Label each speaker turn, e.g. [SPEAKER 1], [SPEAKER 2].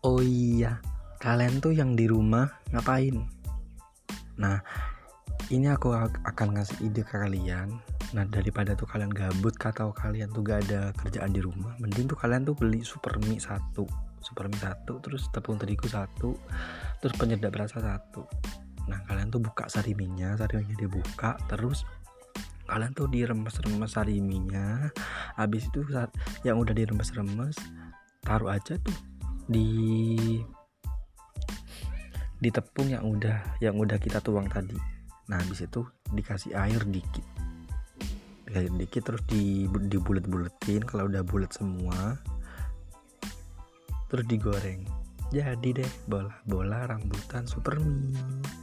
[SPEAKER 1] oh iya kalian tuh yang di rumah ngapain? Nah ini aku akan ngasih ide ke kalian. Nah daripada tuh kalian gabut atau kalian tuh gak ada kerjaan di rumah mending tuh kalian tuh beli super mie satu. Super mie satu terus tepung terigu satu terus penyedap rasa satu. Nah kalian tuh buka sariminya sariminya dibuka terus kalian tuh diremes-remes sariminya habis itu saat yang udah diremes-remes taruh aja tuh di di tepung yang udah yang udah kita tuang tadi. Nah habis itu dikasih air dikit. Air dikit terus di dibulet-buletin. Kalau udah bulat semua terus digoreng. Jadi deh bola-bola rambutan super mie